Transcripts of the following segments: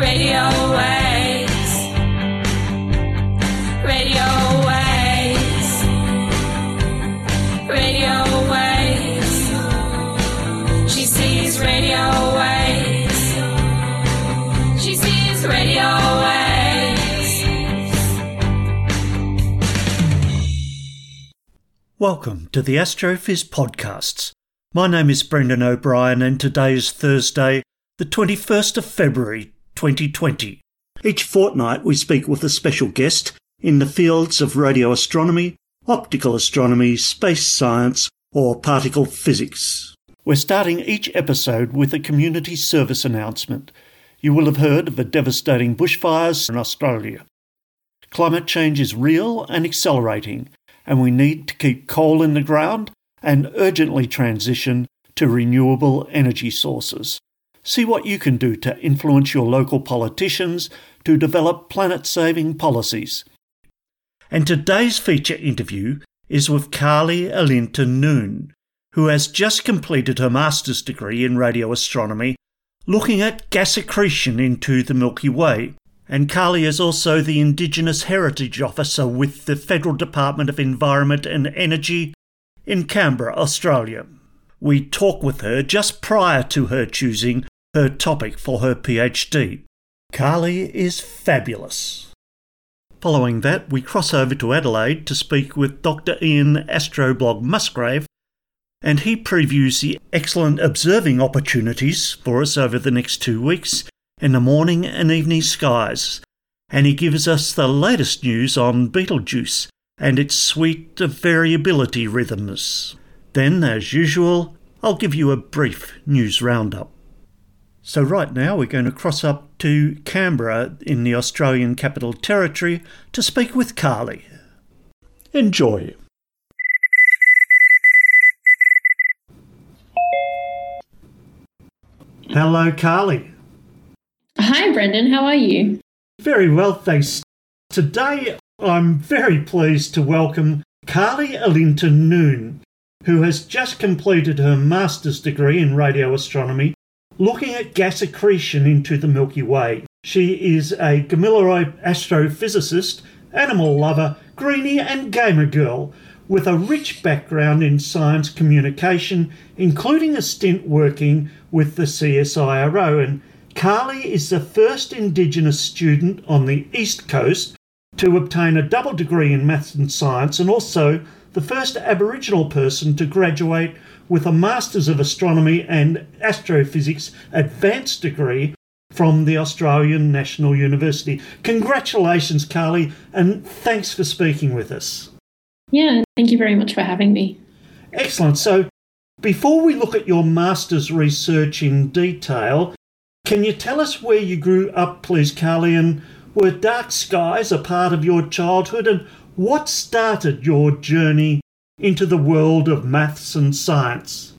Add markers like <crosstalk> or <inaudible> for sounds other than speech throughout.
Radio waves. Radio waves. Radio waves. She sees radio waves. She sees radio waves. Welcome to the Astrophiz podcasts. My name is Brendan O'Brien, and today is Thursday, the 21st of February 2020. Each fortnight, we speak with a special guest in the fields of radio astronomy, optical astronomy, space science, or particle physics. We're starting each episode with a community service announcement. You will have heard of the devastating bushfires in Australia. Climate change is real and accelerating, and we need to keep coal in the ground and urgently transition to renewable energy sources. See what you can do to influence your local politicians to develop planet saving policies. And today's feature interview is with Karlie Alinta Noon, who has just completed her master's degree in radio astronomy, looking at gas accretion into the Milky Way. And Karlie is also the Indigenous Heritage Officer with the Federal Department of Environment and Energy in Canberra, Australia. We talk with her just prior to her choosing her topic for her PhD. Karlie is fabulous. Following that, we cross over to Adelaide to speak with Dr. Ian Astroblog Musgrave, and he previews the excellent observing opportunities for us over the next two weeks in the morning and evening skies. And he gives us the latest news on Betelgeuse and its suite of variability rhythms. Then, as usual, I'll give you a brief news roundup. So, right now, we're going to cross up to Canberra in the Australian Capital Territory to speak with Karlie. Enjoy. Hello, Karlie. Hi, Brendan. How are you? Very well, thanks. Today, I'm very pleased to welcome Karlie Alinta Noon, who has just completed her master's degree in radio astronomy, looking at gas accretion into the Milky Way. She is a Gamilaroi astrophysicist, animal lover, greenie, and gamer girl with a rich background in science communication, including a stint working with the CSIRO. And Karlie is the first Indigenous student on the East Coast to obtain a double degree in maths and science, and also the first Aboriginal person to graduate with a Masters of Astronomy and Astrophysics advanced degree from the Australian National University. Congratulations, Karlie, and thanks for speaking with us. Yeah, thank you very much for having me. Excellent. So, before we look at your master's research in detail, can you tell us where you grew up, please, Karlie, and were dark skies a part of your childhood, and what started your journey into the world of maths and science?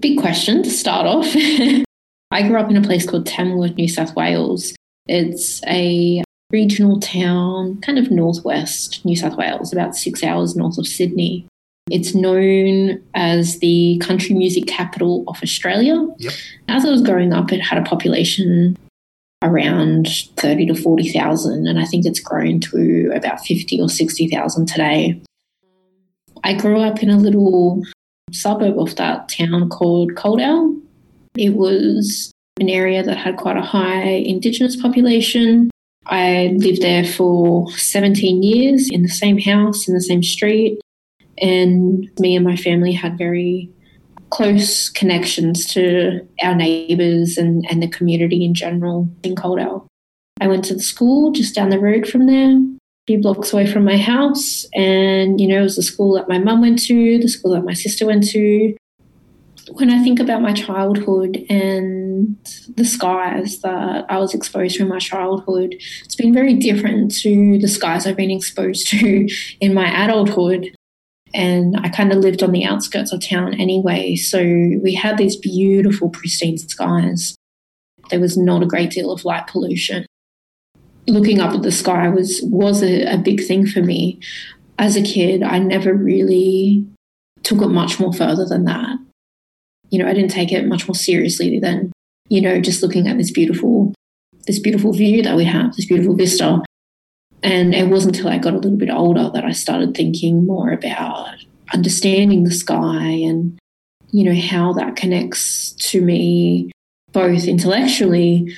Big question to start off. <laughs> I grew up in a place called Tamworth, New South Wales. It's a regional town, kind of northwest New South Wales, about six hours north of Sydney. It's known as the country music capital of Australia. Yep. As I was growing up, it had a population around 30 to 40,000, and I think it's grown to about 50 or 60,000 today. I grew up in a little suburb of that town called Coledale. It was an area that had quite a high Indigenous population. I lived there for 17 years in the same house, in the same street, and me and my family had very close connections to our neighbours and, and the community in general in Coledale. I went to the school just down the road from there, a few blocks away from my house. And, you know, it was the school that my mum went to, the school that my sister went to. when I think about my childhood and the skies that I was exposed to in my childhood, it's been very different to the skies I've been exposed to in my adulthood. And I kind of lived on the outskirts of town anyway. So we had these beautiful, pristine skies. There was not a great deal of light pollution. Looking up at the sky was was a, a big thing for me. As a kid, I never really took it much more further than that you know, I didn't take it much more seriously than, you know, just looking at this beautiful, this beautiful view that we have, this beautiful vista. And it wasn't until I got a little bit older that I started thinking more about understanding the sky and, you know, how that connects to me both intellectually,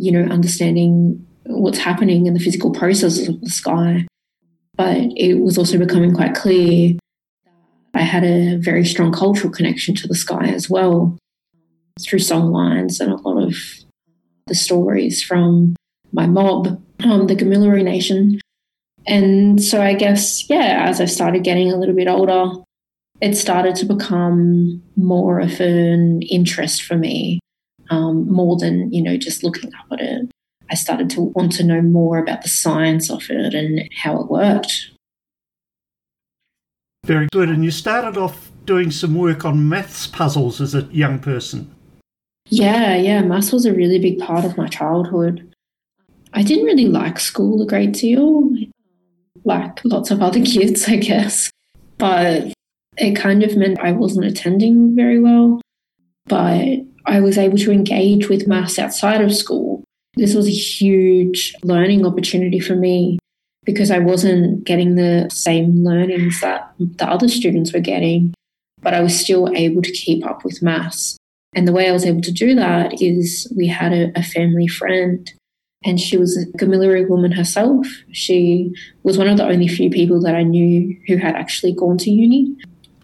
you know, understanding what's happening in the physical processes of the sky. But it was also becoming quite clear I had a very strong cultural connection to the sky as well through songlines and a lot of the stories from my mob, um, the Gamilaroi Nation. And so I guess, yeah, as I started getting a little bit older, it started to become more of an interest for me, um, more than, you know, just looking up at it. I started to want to know more about the science of it and how it worked. Very good. And you started off doing some work on maths puzzles as a young person. Yeah, yeah. Maths was a really big part of my childhood. I didn't really like school a great deal, like lots of other <laughs> kids, I guess. But it kind of meant I wasn't attending very well. But I was able to engage with maths outside of school. This was a huge learning opportunity for me because I wasn't getting the same learnings that the other students were getting, but I was still able to keep up with maths. And the way I was able to do that is we had a, a family friend and she was a Gamilaroi woman herself. She was one of the only few people that I knew who had actually gone to uni.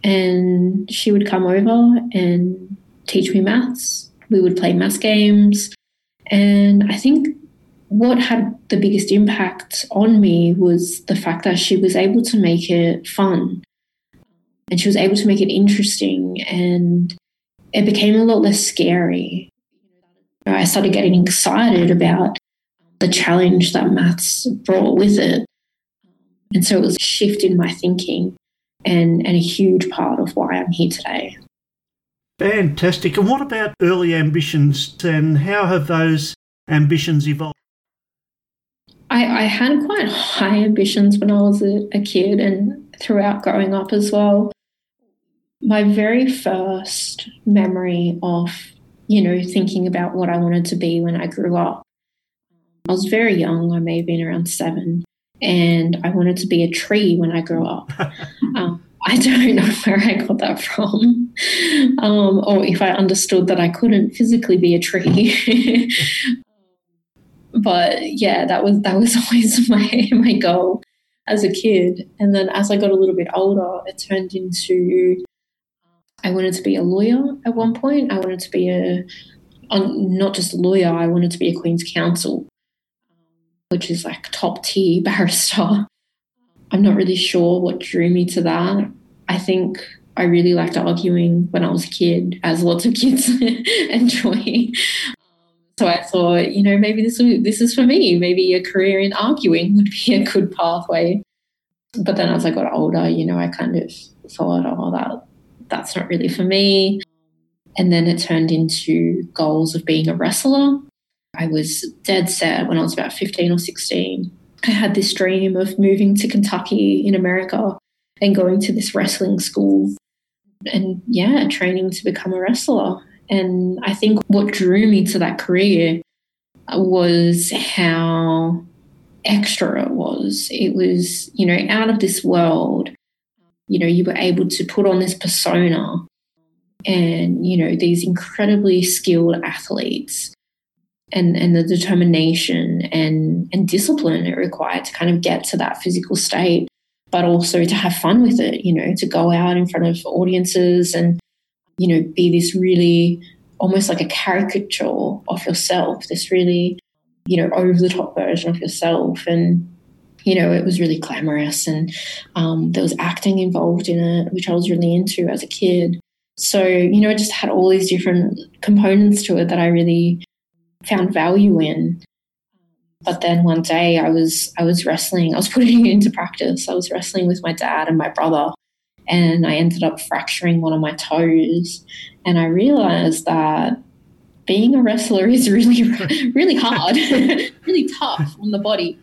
And she would come over and teach me maths. We would play maths games. And I think what had the biggest impact on me was the fact that she was able to make it fun and she was able to make it interesting and it became a lot less scary. I started getting excited about the challenge that maths brought with it. And so it was a shift in my thinking and, and a huge part of why I'm here today. Fantastic. And what about early ambitions and how have those ambitions evolved? I, I had quite high ambitions when I was a, a kid and throughout growing up as well. My very first memory of, you know, thinking about what I wanted to be when I grew up, I was very young. I may have been around seven, and I wanted to be a tree when I grew up. <laughs> um, I don't know <laughs> where I got that from, um, or if I understood that I couldn't physically be a tree <laughs> but yeah, that was that was always my my goal as a kid. And then as I got a little bit older, it turned into I wanted to be a lawyer at one point. I wanted to be a not just a lawyer. I wanted to be a Queen's Counsel, which is like top tier <laughs> barrister. I'm not really sure what drew me to that. I think I really liked arguing when I was a kid, as lots of <laughs> kids enjoy. So I thought, you know, maybe this this is for me. Maybe a career in arguing would be a good pathway. But then as I got older, you know, I kind of thought, oh, that that's not really for me. And then it turned into goals of being a wrestler. I was dead set when I was about 15 or 16. I had this dream of moving to Kentucky in America and going to this wrestling school and, yeah, training to become a wrestler. And I think what drew me to that career was how extra it was. It was, you know, out of this world. You know, you were able to put on this persona and, you know, these incredibly skilled athletes and, and the determination and, and discipline it required to kind of get to that physical state, but also to have fun with it, you know, to go out in front of audiences and you know, be this really almost like a caricature of yourself, this really, you know, over the top version of yourself. And, you know, it was really glamorous and um, there was acting involved in it, which I was really into as a kid. So, you know, it just had all these different components to it that I really found value in. But then one day I was I was wrestling, I was <laughs> putting it into practice. I was wrestling with my dad and my brother and I ended up fracturing one of my toes. And I realized that being a wrestler is <laughs> really, really hard, <laughs> really tough on the body.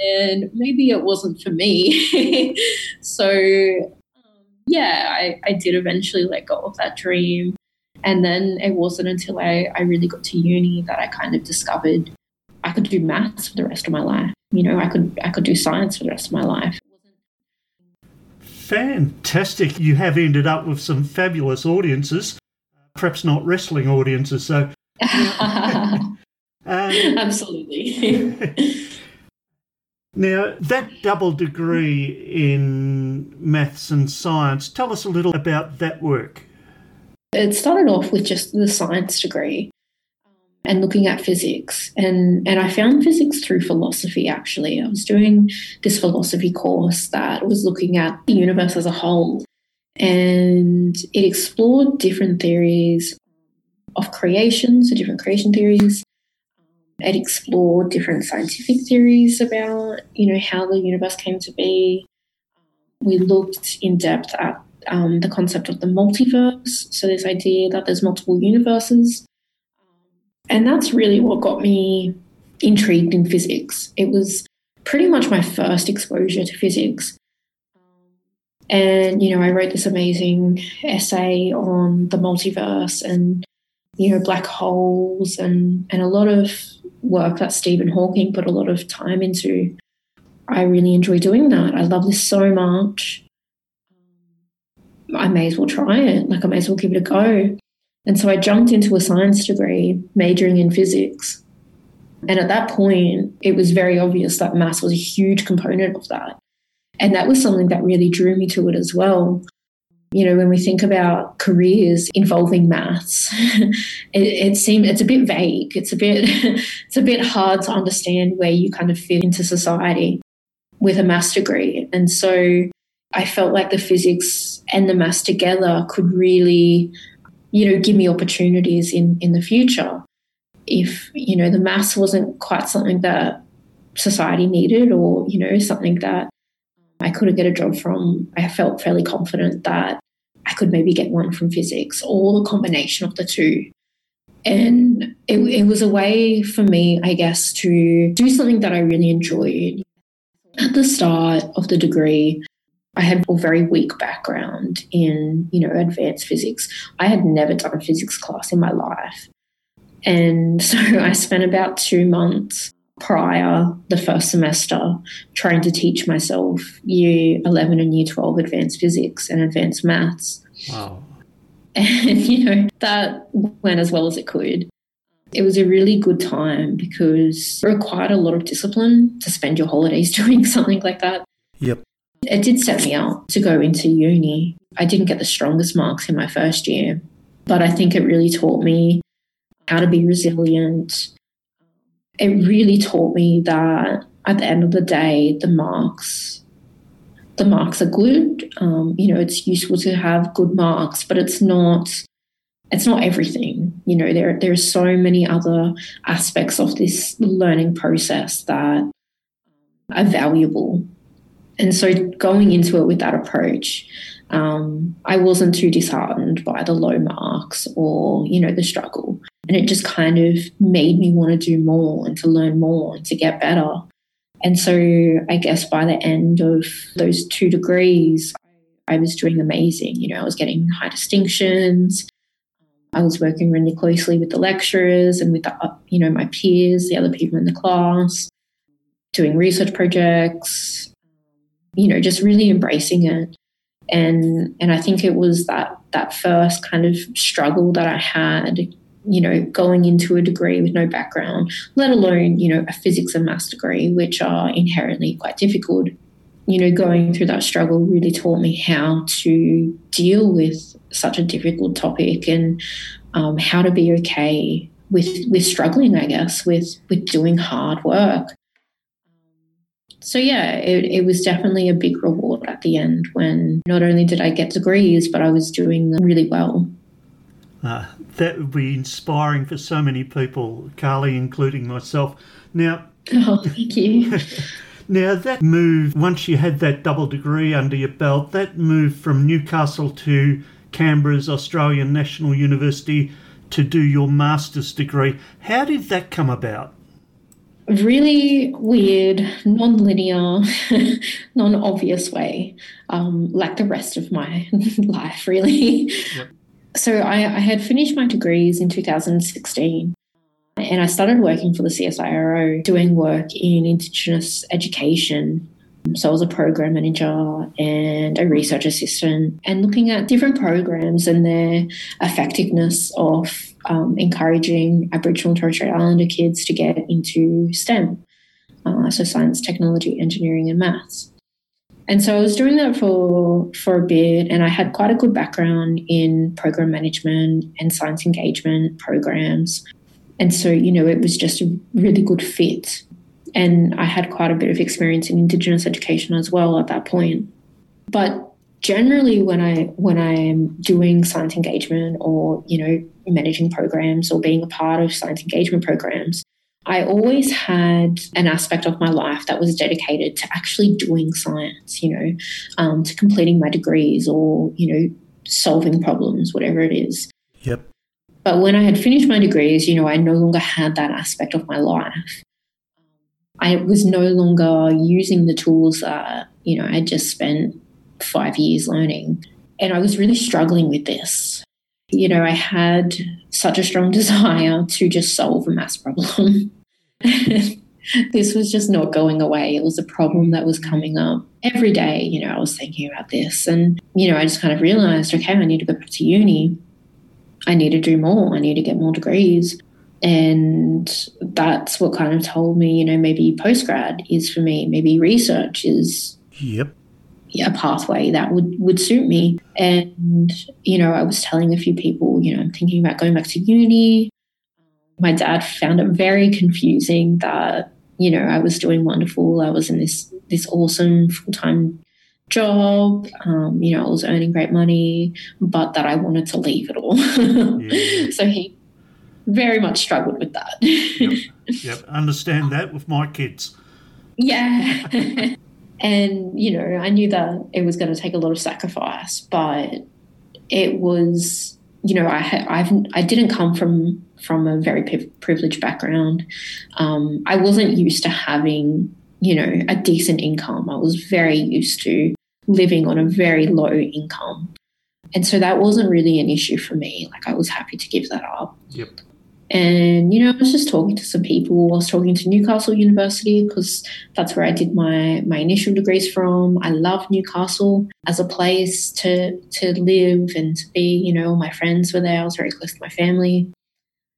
And maybe it wasn't for me. so, um, yeah, I, I did eventually let go of that dream. And then it wasn't until I, I really got to uni that I kind of discovered I could do maths for the rest of my life. You know, I could I could do science for the rest of my life. Fantastic. You have ended up with some fabulous audiences, perhaps not wrestling audiences. So, <laughs> um, Absolutely. <laughs> now, that double degree in maths and science, tell us a little about that work. It started off with just the science degree um, and looking at physics. And, and I found physics through philosophy, actually. I was doing this philosophy course that was looking at the universe as a whole. And it explored different theories of creation, so different creation theories. It explored different scientific theories about, you know, how the universe came to be. We looked in depth at um, the concept of the multiverse, so this idea that there's multiple universes and that's really what got me intrigued in physics. It was pretty much my first exposure to physics. And, you know, I wrote this amazing essay on the multiverse and, you know, black holes and, and a lot of work that Stephen Hawking put a lot of time into. I really enjoy doing that. I love this so much. I may as well try it. Like, I may as well give it a go. And so I jumped into a science degree, majoring in physics. And at that point, it was very obvious that maths was a huge component of that. And that was something that really drew me to it as well. You know, when we think about careers involving maths, <laughs> it, it seems it's a bit vague. It's a bit <laughs> it's a bit hard to understand where you kind of fit into society with a maths degree. And so I felt like the physics and the maths together could really you know, give me opportunities in, in the future. If, you know, the maths wasn't quite something that society needed or, you know, something that I couldn't get a job from, I felt fairly confident that I could maybe get one from physics or the combination of the two. And it, it was a way for me, I guess, to do something that I really enjoyed. At the start of the degree, I had a very weak background in, you know, advanced physics. I had never done a physics class in my life. And so <laughs> I spent about two months prior the first semester trying to teach myself year 11 and year 12 advanced physics and advanced maths. Wow. And, <laughs> you know, that went as well as it could. It was a really good time because it required a lot of discipline to spend your holidays <laughs> doing something like that. Yep. It did set me up to go into uni. I didn't get the strongest marks in my first year, but I think it really taught me how to be resilient. It really taught me that at the end of the day, the marks, the marks are good. Um, you know, it's useful to have good marks, but it's not it's not everything. You know, there there are so many other aspects of this learning process that are valuable and so going into it with that approach, um, I wasn't too disheartened by the low marks or, you know, the struggle. And it just kind of made me want to do more and to learn more and to get better. And so I guess by the end of those two degrees, I was doing amazing. You know, I was getting high distinctions. I was working really closely with the lecturers and with the, you know, my peers, the other people in the class, doing research projects, you know, just really embracing it. And and I think it was that that first kind of struggle that I had, you know, going into a degree with no background, let alone, you know, a physics and maths degree, which are inherently quite difficult. You know, going through that struggle really taught me how to deal with such a difficult topic and um, how to be okay with with struggling, I guess, with with doing hard work so yeah, it, it was definitely a big reward at the end when not only did I get degrees, but I was doing them really well. Uh, that would be inspiring for so many people, Karlie, including myself. Now, Oh, thank you. <laughs> now that move, once you had that double degree under your belt, that move from Newcastle to Canberra's Australian National University to do your master's degree, how did that come about? Really weird, non-linear, <laughs> non-obvious way, um, like the rest of my <laughs> life, really. Yep. So I, I had finished my degrees in 2016. And I started working for the CSIRO, doing work in Indigenous education. So I was a program manager and a research assistant, and looking at different programs and their effectiveness of um, encouraging Aboriginal and Torres Strait Islander kids to get into STEM, uh, so science, technology, engineering, and maths. And so I was doing that for for a bit, and I had quite a good background in program management and science engagement programs. And so, you know, it was just a really good fit. And I had quite a bit of experience in Indigenous education as well at that point. But generally when I when I'm doing science engagement or, you know, managing programs or being a part of science engagement programs, I always had an aspect of my life that was dedicated to actually doing science, you know, um, to completing my degrees or, you know, solving problems, whatever it is. Yep. But when I had finished my degrees, you know, I no longer had that aspect of my life. I was no longer using the tools that, you know, I just spent five years learning. And I was really struggling with this. You know, I had such a strong <laughs> desire to just solve a math problem. <laughs> this was just not going away. It was a problem that was coming up every day. You know, I was thinking about this. And, you know, I just kind of realized okay, I need to go back to uni. I need to do more. I need to get more degrees. And that's what kind of told me, you know, maybe postgrad is for me, maybe research is Yep. A pathway that would would suit me. And you know, I was telling a few people, you know, I'm thinking about going back to uni. My dad found it very confusing that you know I was doing wonderful. I was in this this awesome full time job. Um, you know, I was earning great money, but that I wanted to leave it all. Yeah. <laughs> so he very much struggled with that. Yep. <laughs> Understand that with my kids. Yeah. <laughs> and, you know, I knew that it was going to take a lot of sacrifice, but it was, you know, I I've, I didn't come from, from a very privileged background. Um, I wasn't used to having, you know, a decent income. I was very used to living on a very low income. And so that wasn't really an issue for me. Like I was happy to give that up. Yep. And, you know, I was just talking to some people. I was talking to Newcastle University because that's where I did my, my initial degrees from. I love Newcastle as a place to, to live and to be, you know, my friends were there. I was very close to my family.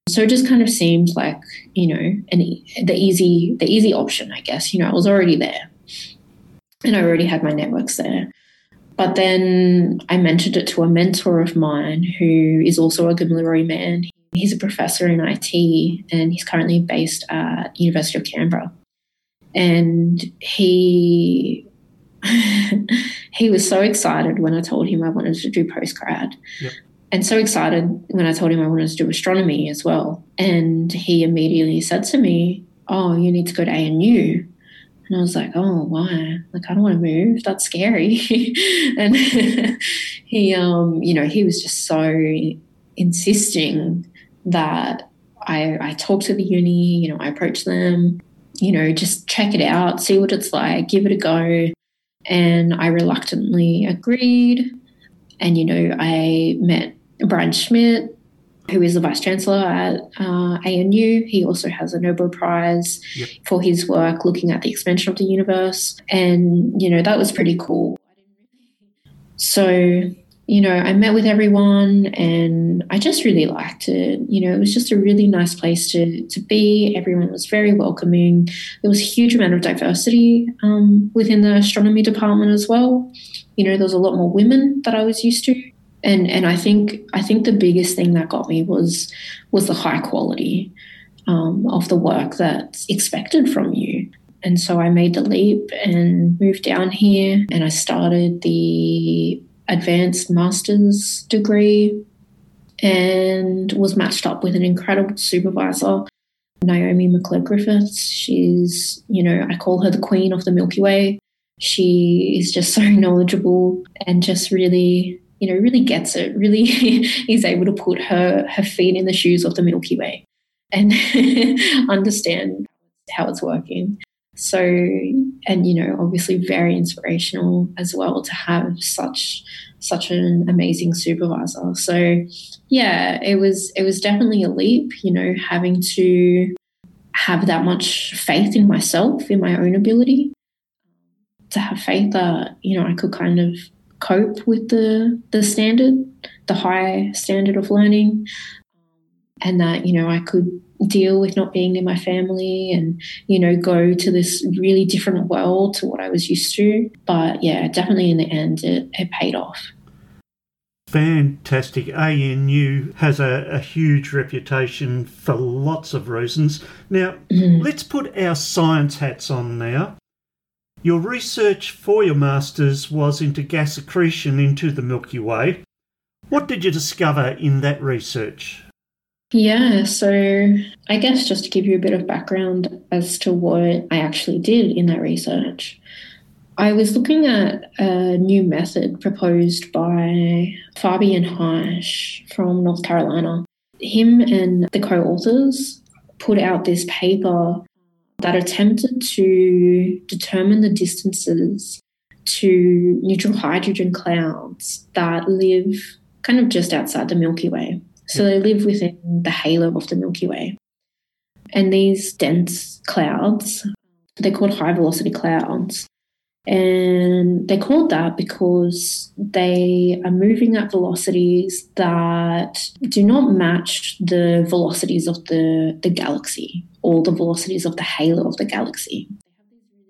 So it just kind of seemed like, you know, an, the easy, the easy option, I guess. You know, I was already there and I already had my networks there. But then I mentioned it to a mentor of mine who is also a Gamilaroi man. He's a professor in IT and he's currently based at University of Canberra. And he <laughs> he was so excited when I told him I wanted to do postgrad. Yep. And so excited when I told him I wanted to do astronomy as well. And he immediately said to me, Oh, you need to go to ANU. And I was like, oh, why? Like, I don't want to move. That's scary. <laughs> and <laughs> he, um, you know, he was just so insisting that I, I talk to the uni, you know, I approach them, you know, just check it out, see what it's like, give it a go. And I reluctantly agreed. And, you know, I met Brian Schmidt, who is the vice chancellor at uh, ANU. He also has a Nobel Prize Yep. for his work looking at the expansion of the universe. And, you know, that was pretty cool. So, you know, I met with everyone and I just really liked it. You know, it was just a really nice place to, to be. Everyone was very welcoming. There was a huge amount of diversity um, within the astronomy department as well. You know, there was a lot more women that I was used to and and I think I think the biggest thing that got me was was the high quality um, of the work that's expected from you. And so I made the leap and moved down here and I started the advanced master's degree and was matched up with an incredible supervisor, Naomi McClure Griffiths. She's, you know, I call her the queen of the Milky Way. She is just so <laughs> knowledgeable and just really, you know, really gets it, really <laughs> is able to put her, her feet in the shoes of the Milky Way and <laughs> understand how it's working. So, and you know, obviously very inspirational as well to have such such an amazing supervisor. So, yeah, it was it was definitely a leap, you know, having to have that much faith in myself, in my own ability, to have faith that, you know, I could kind of cope with the the standard, the high standard of learning, and that, you know, I could deal with not being in my family and you know go to this really different world to what I was used to but yeah definitely in the end it, it paid off Fantastic. ANU has a, a, huge reputation for lots of reasons. Now, mm-hmm. let's put our science hats on now. Your research for your Masters was into gas accretion into the Milky Way. What did you discover in that research? Yeah, so I guess just to give you a bit of background as to what I actually did in that research, I was looking at a new method proposed by Fabian Heitsch from North Carolina. Him and the co authors put out this paper that attempted to determine the distances to neutral hydrogen clouds that live kind of just outside the Milky Way. So they live within the halo of the Milky Way. And these dense clouds, they're called high velocity clouds. And they're called that because they are moving at velocities that do not match the velocities of the, the galaxy or the velocities of the halo of the galaxy.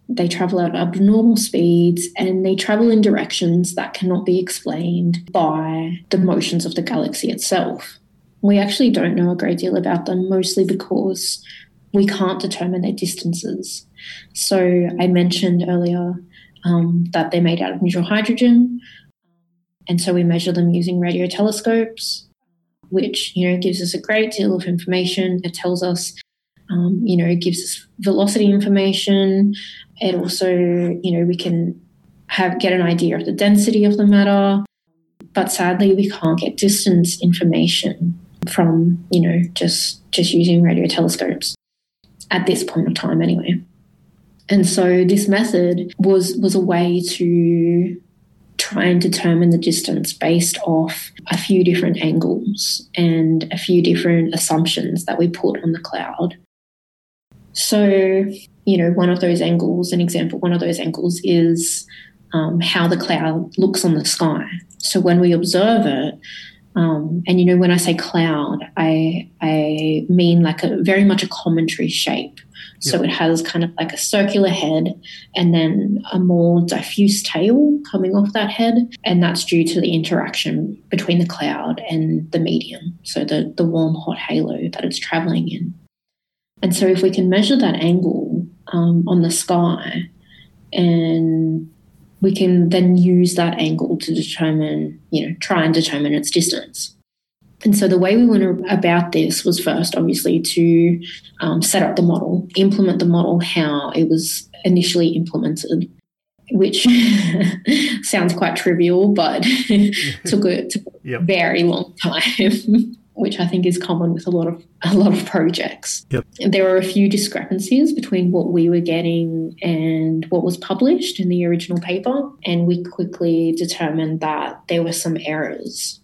They travel at abnormal speeds and they travel in directions that cannot be explained by the motions of the galaxy itself. We actually don't know a great deal about them, mostly because we can't determine their distances. So I mentioned earlier um, that they're made out of neutral hydrogen, and so we measure them using radio telescopes, which you know gives us a great deal of information. It tells us, um, you know, it gives us velocity information. It also, you know, we can have get an idea of the density of the matter. But sadly, we can't get distance information from you know just just using radio telescopes at this point of time anyway. And so this method was was a way to try and determine the distance based off a few different angles and a few different assumptions that we put on the cloud. So you know one of those angles an example one of those angles is um, how the cloud looks on the sky. So when we observe it um, and you know, when I say cloud, I I mean like a very much a cometary shape. So yep. it has kind of like a circular head and then a more diffuse tail coming off that head. And that's due to the interaction between the cloud and the medium. So the, the warm, hot halo that it's traveling in. And so if we can measure that angle um, on the sky and we can then use that angle to determine, you know, try and determine its distance. And so the way we went about this was first, obviously, to um, set up the model, implement the model how it was initially implemented, which <laughs> sounds quite trivial, but <laughs> took a, took a yep. very long time <laughs> which I think is common with a lot of <laughs> a lot of projects. Yep. There were a few discrepancies between what we were getting and what was published in the original paper, and we quickly determined that there were some errors.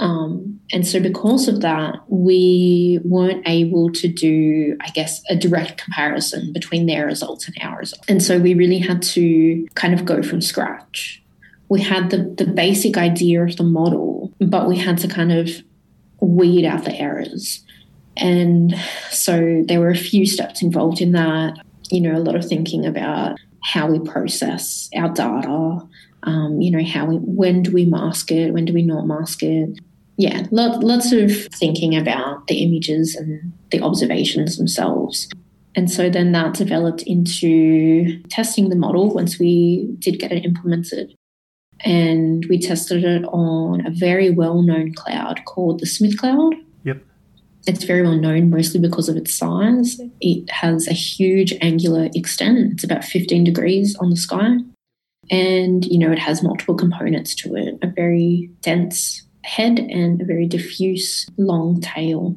Um, and so, because of that, we weren't able to do, I guess, a direct comparison between their results and our results. And so, we really had to kind of go from scratch. We had the, the basic idea of the model, but we had to kind of weed out the errors. And so there were a few steps involved in that, you know, a lot of thinking about how we process our data, um, you know, how we, when do we mask it, when do we not mask it. Yeah, lot, lots of thinking about the images and the observations themselves. And so then that developed into testing the model once we did get it implemented. And we tested it on a very well known cloud called the Smith Cloud. Yep. It's very well known mostly because of its size. It has a huge angular extent, it's about 15 degrees on the sky. And, you know, it has multiple components to it a very dense head and a very diffuse long tail.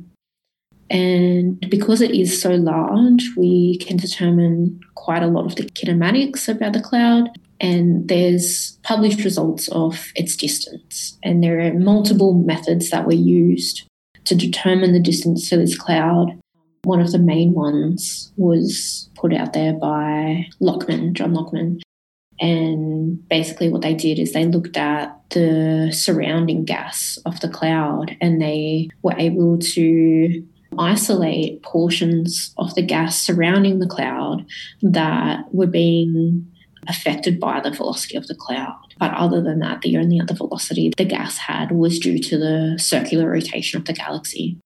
And because it is so large, we can determine quite a lot of the kinematics about the cloud. And there's published results of its distance. And there are multiple methods that were used to determine the distance to this cloud. One of the main ones was put out there by Lockman, John Lockman. And basically, what they did is they looked at the surrounding gas of the cloud and they were able to isolate portions of the gas surrounding the cloud that were being affected by the velocity of the cloud. But other than that, the only other velocity the gas had was due to the circular rotation of the galaxy.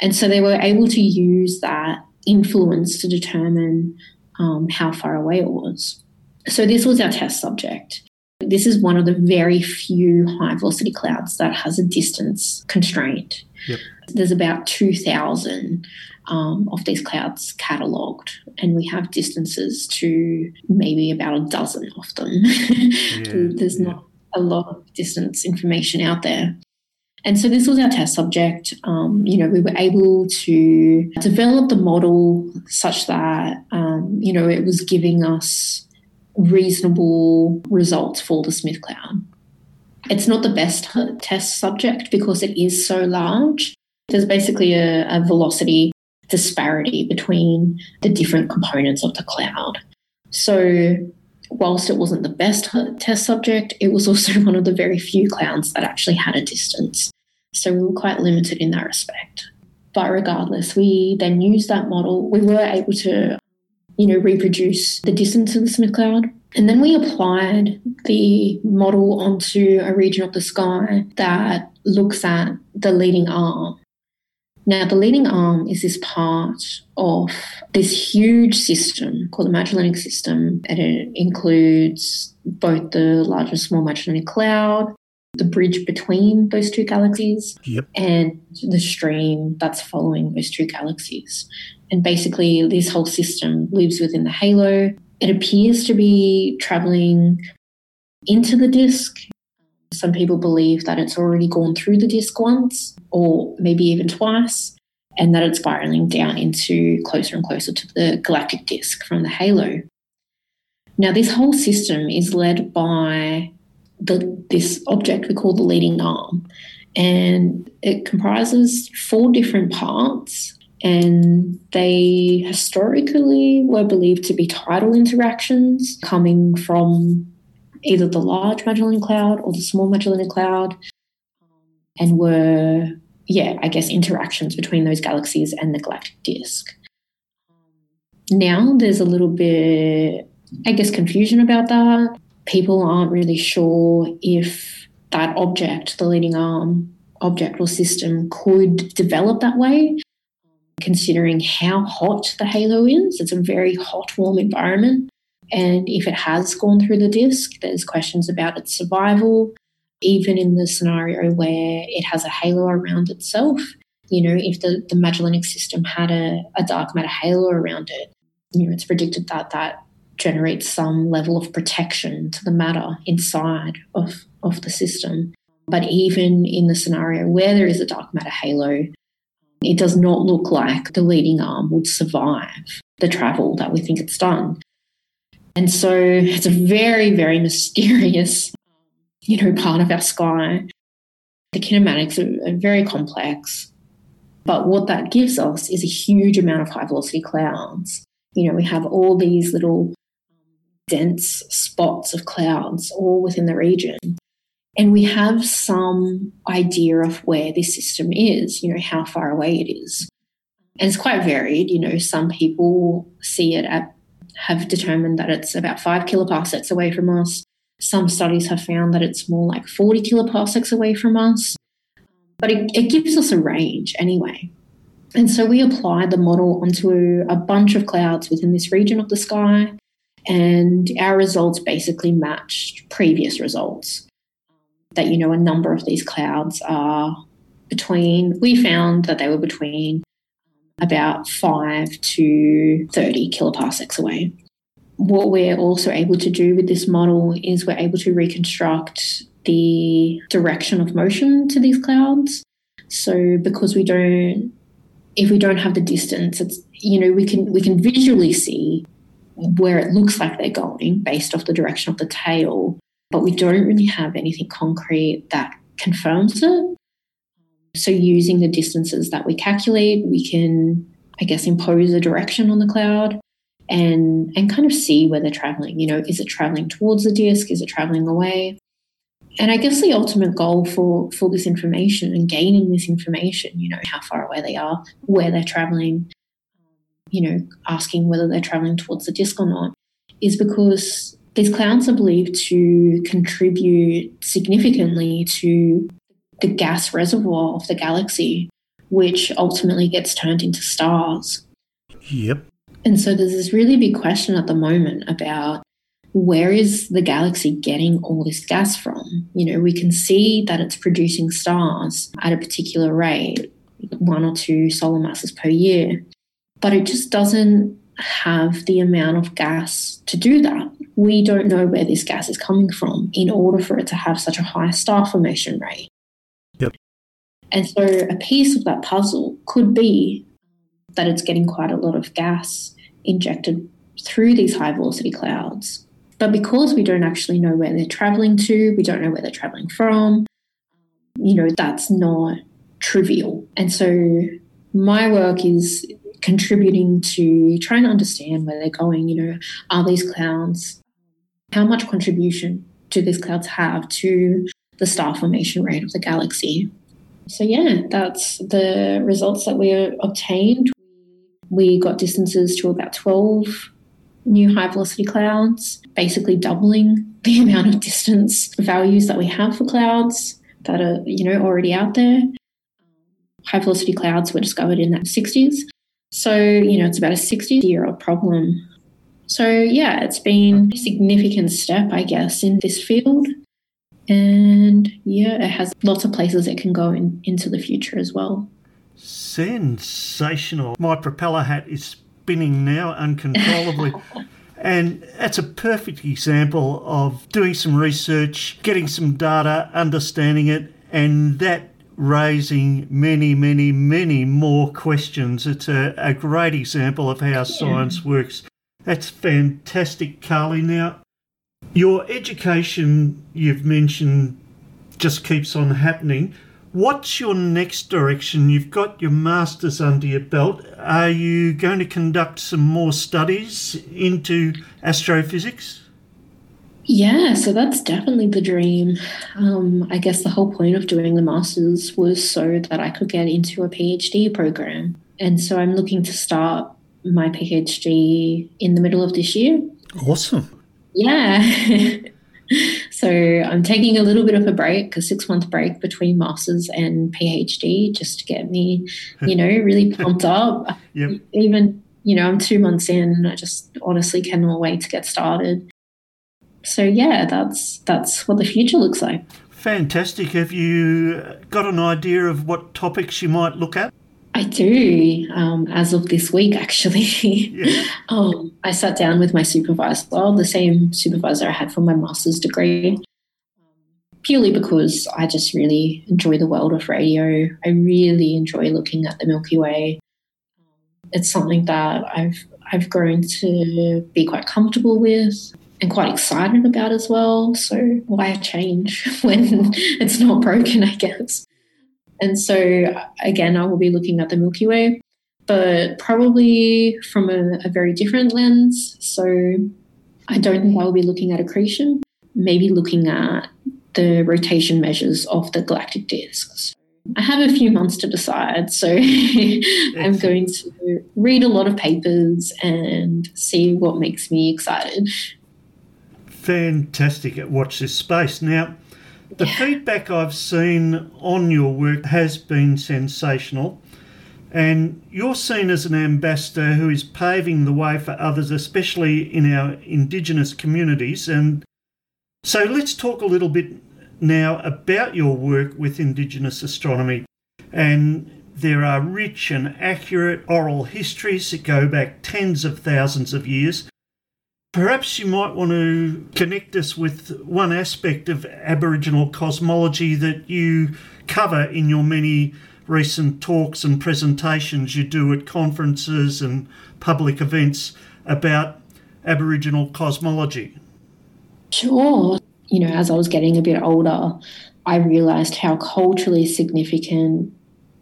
And so they were able to use that influence to determine um, how far away it was. So this was our test subject. This is one of the very few high velocity clouds that has a distance constraint. Yep. There's about 2,000 um, of these clouds catalogued, and we have distances to maybe about a dozen of them. <laughs> There's yeah. not a lot of distance information out there. And so this was our test subject. Um, you know, we were able to develop the model such that, um, you know, it was giving us reasonable results for the Smith cloud. It's not the best test subject because it is so large. There's basically a, a velocity disparity between the different components of the cloud. So, whilst it wasn't the best test subject, it was <laughs> also one of the very few clouds that actually had a distance. So, we were quite limited in that respect. But regardless, we then used that model. We were able to, you know, reproduce the distance of the Smith cloud. And then we applied the model onto a region of the sky that looks at the leading arm now, the leading arm is this part of this huge system called the Magellanic System, and it includes both the large and small Magellanic Cloud, the bridge between those two galaxies, Yep. and the stream that's following those two galaxies. And basically, this whole system lives within the halo. It appears to be traveling into the disk some people believe that it's already gone through the disk once, or maybe even twice, and that it's spiraling down into closer and closer to the galactic disk from the halo. Now, this whole system is led by the, this object we call the leading arm, and it comprises four different parts. And they historically were believed to be tidal interactions coming from either the large Magellanic Cloud or the small Magellanic Cloud, um, and were, yeah, I guess interactions between those galaxies and the galactic disk. Now there's a little bit, I guess, confusion about that. People aren't really sure if that object, the leading arm object or system, could develop that way, considering how hot the halo is. It's a very hot, warm environment. And if it has gone through the disk, there's questions about its survival, even in the scenario where it has a halo around itself. You know, if the, the Magellanic system had a, a dark matter halo around it, you know, it's predicted that that generates some level of protection to the matter inside of, of the system. But even in the scenario where there is a dark matter halo, it does not look like the leading arm would survive the travel that we think it's done. And so it's a very, very mysterious, <laughs> you know, part of our sky. The kinematics are, are very complex. But what that gives us is a huge amount of high velocity clouds. You know, we have all these little dense spots of clouds all within the region. And we have some idea of where this system is, you know, how far away it is. And it's quite varied. You know, some people see it at have determined that it's about five kiloparsecs away from us. Some studies have found that it's more like 40 kiloparsecs away from us. But it, it gives us a range anyway. And so we applied the model onto a bunch of clouds within this region of the sky, and our results basically matched previous results. That, you know, a number of these clouds are between, we found that they were between about 5 to 30 kiloparsecs away. What we're also able to do with this model is we're able to reconstruct the direction of motion to these clouds. So because we don't if we don't have the distance, it's you know, we can we can visually see where it looks like they're going based off the direction of the tail, but we don't really have anything concrete that confirms it. So using the distances that we calculate, we can, I guess, impose a direction on the cloud and and kind of see where they're traveling. You know, is it traveling towards the disk? Is it traveling away? And I guess the ultimate goal for for this information and gaining this information, you know, how far away they are, where they're traveling, you know, asking whether they're traveling towards the disk or not, is because these clouds are believed to contribute significantly to the gas reservoir of the galaxy, which ultimately gets turned into stars. Yep. And so there's this really big question at the moment about where is the galaxy getting all this gas from? You know, we can see that it's producing stars at a particular rate, one or two solar masses per year, but it just doesn't have the amount of gas to do that. We don't know where this gas is coming from in order for it to have such a high star formation rate. And so a piece of that puzzle could be that it's getting quite a lot of gas injected through these high velocity clouds. But because we don't actually know where they're traveling to, we don't know where they're traveling from, you know, that's not trivial. And so my work is contributing to trying to understand where they're going. You know, are these clouds, how much contribution do these clouds have to the star formation rate of the galaxy? So, yeah, that's the results that we obtained. We got distances to about 12 new high velocity clouds, basically doubling <laughs> the amount of distance values that we have for clouds that are, you know, already out there. High velocity clouds were discovered in the 60s. So, you know, it's about a 60 year old problem. So, yeah, it's been a significant step, I guess, in this field. And yeah, it has lots of places it can go in, into the future as well. Sensational. My propeller hat is spinning now uncontrollably. <laughs> and that's a perfect example of doing some research, getting some data, understanding it, and that raising many, many, many more questions. It's a, a great example of how science works. That's fantastic, Karlie. Now, your education, you've mentioned, just keeps on happening. What's your next direction? You've got your master's under your belt. Are you going to conduct some more studies into astrophysics? Yeah, so that's definitely the dream. Um, I guess the whole point of doing the master's was so that I could get into a PhD program. And so I'm looking to start my PhD in the middle of this year. Awesome. Yeah. <laughs> so I'm taking a little bit of a break, a six month break between masters and PhD, just to get me, you know, <laughs> really pumped up. Yep. Even, you know, I'm two months in. And I just honestly cannot wait to get started so yeah, that's that's what the future looks like. Fantastic. Have you got an idea of what topics you might look at? I do. Um, as of this week, actually, Yeah. <laughs> um, I sat down with my supervisor, the same supervisor I had for my master's degree, purely because I just really enjoy the world of radio. I really enjoy looking at the Milky Way. It's something that I've I've grown to be quite comfortable with and quite excited about as well. So why change <laughs> when it's not broken, I guess. And so again, I will be looking at the Milky Way, but probably from a, a very different lens. So I don't think I will be looking at accretion, maybe looking at the rotation measures of the galactic disks. I have a few months to decide, so <laughs> I'm going to read a lot of papers and see what makes me excited. Fantastic at Watch This Space. Now, the feedback I've seen on your work has been sensational. And you're seen as an ambassador who is paving the way for others, especially in our Indigenous communities. And so let's talk a little bit now about your work with Indigenous astronomy. And there are rich and accurate oral histories that go back tens of thousands of years. Perhaps you might want to connect us with one aspect of Aboriginal cosmology that you cover in your many recent talks and presentations you do at conferences and public events about Aboriginal cosmology. Sure. You know, as I was getting a bit older, I realized how culturally significant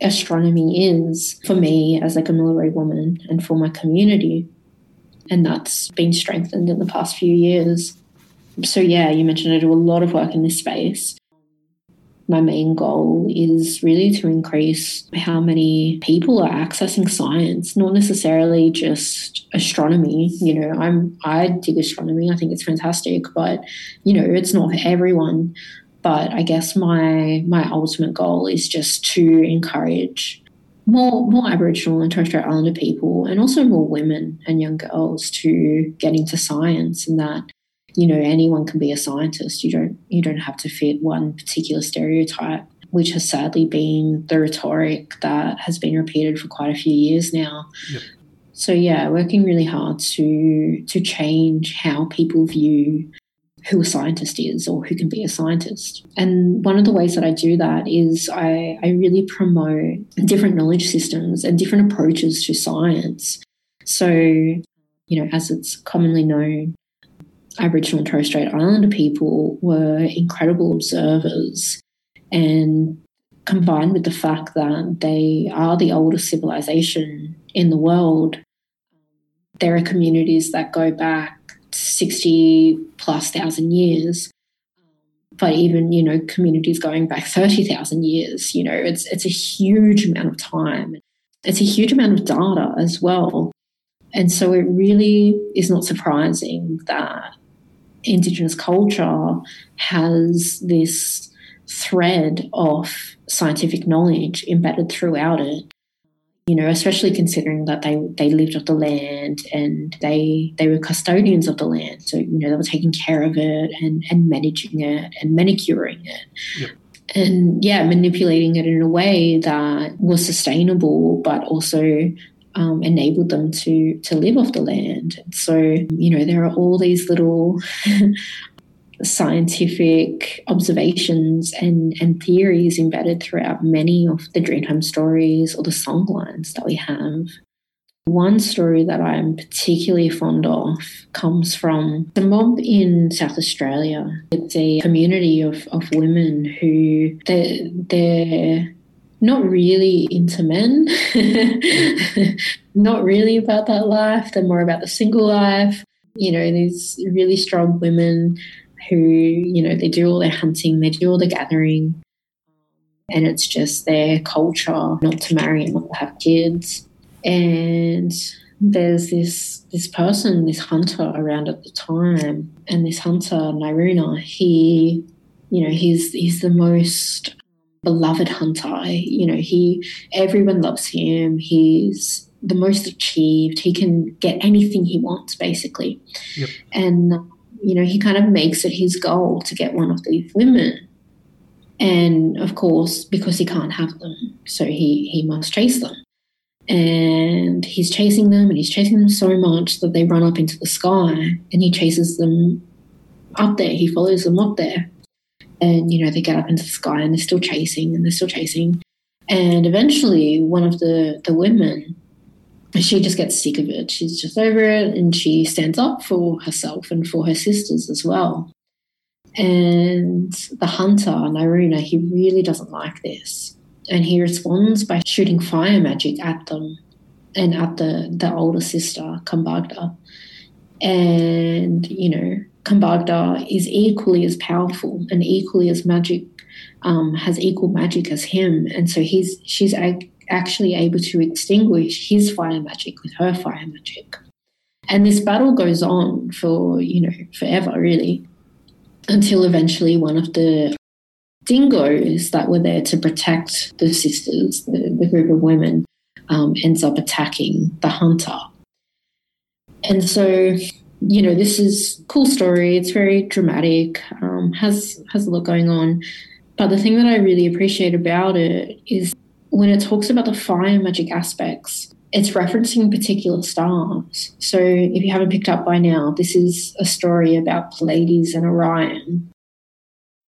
astronomy is for me as like a Kamilaroi woman and for my community. And that's been strengthened in the past few years. So, yeah, you mentioned I do a lot of work in this space my main goal is really to increase how many people are accessing science, not necessarily just astronomy. You know, I'm I dig astronomy. I think it's fantastic, but you know, it's not for everyone. But I guess my my ultimate goal is just to encourage more more Aboriginal and Torres Strait Islander people, and also more women and young girls to get into science, and that you know anyone can be a scientist you don't you don't have to fit one particular stereotype which has sadly been the rhetoric that has been repeated for quite a few years now yep. so yeah working really hard to to change how people view who a scientist is or who can be a scientist. And one of the ways that I do that is I, I really promote different knowledge systems and different approaches to science. So, you know, as it's commonly known, Aboriginal and Torres Strait Islander people were incredible observers. And combined with the fact that they are the oldest civilization in the world, there are communities that go back 60 plus thousand years. But even, you know, communities going back <laughs> 30,000 years, you know, it's, it's a huge amount of time. It's a huge amount of data as well. And so it really is not surprising that Indigenous culture has this thread of scientific knowledge embedded throughout it. You know, especially considering that they, they lived off the land and they they were custodians of the land. So, you know, they were taking care of it and, and managing it and manicuring it. Yep. And yeah, manipulating it in a way that was sustainable but also um, enabled them to to live off the land. So you know there are all these little <laughs> scientific observations and and theories embedded throughout many of the Dreamtime stories or the songlines that we have. One story that I'm particularly fond of comes from the mob in South Australia. It's a community of, of women who they're, they're not really into men, <laughs> not really about that life. They're more about the single life. You know, these really strong women who, you know, they do all their hunting, they do all the gathering, and it's just their culture not to marry and not to have kids. And there's this this person, this hunter around at the time, and this hunter, Nyeeruna, he, you know, he's he's the most beloved hunter. You know, he everyone loves him. He's the most achieved. He can get anything he wants, basically. Yep. And you know, he kind of makes it his goal to get one of these women. And of course, because he can't have them, so he he must chase them. And he's chasing them, and he's chasing them so much that they run up into the sky, and he chases them up there. He follows them up there and you know they get up into the sky and they're still chasing and they're still chasing and eventually one of the the women she just gets sick of it. She's just over it and she stands up for herself and for her sisters as well. And the hunter Nyeeruna, he really doesn't like this. And he responds by shooting fire magic at them and at the the older sister Kambugudha. And you know Kambugudha is equally as powerful and equally as magic, um, has equal magic as him, and so he's she's actually able to extinguish his fire magic with her fire magic, and this battle goes on for you know forever really, until eventually one of the dingoes that were there to protect the sisters, the, the group of women, um, ends up attacking the hunter. And so, you know, this is cool story. It's very dramatic, um, has has a lot going on. But the thing that I really appreciate about it is when it talks about the fire magic aspects, it's referencing particular stars. So if you haven't picked up by now, this is a story about Pleiades and Orion.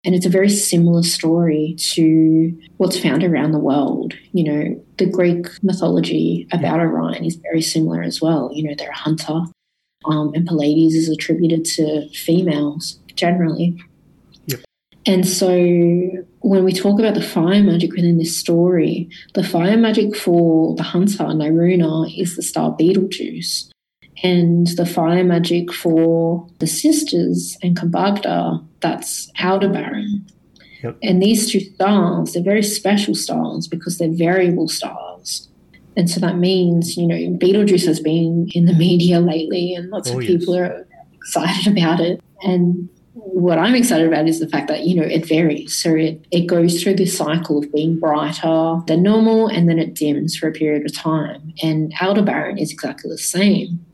And it's a very similar story to what's found around the world. You know, the Greek mythology about Orion is very similar as well. You know, they're a hunter, um, and Pleiades is attributed to females generally. And so when we talk about the fire magic within this story, the fire magic for the hunter, Nyeeruna, is the star Betelgeuse. And the fire magic for the sisters and Kambugudha, that's Aldebaran. Yep. And these two stars, they're very special stars because they're variable stars. And so that means, you know, Betelgeuse has been in the media lately and lots Oh, of yes. people are excited about it. And what I'm excited about is the fact that, you know, it varies. So it, it goes through this cycle of being brighter than normal and then it dims for a period of time. And Aldebaran is exactly the same.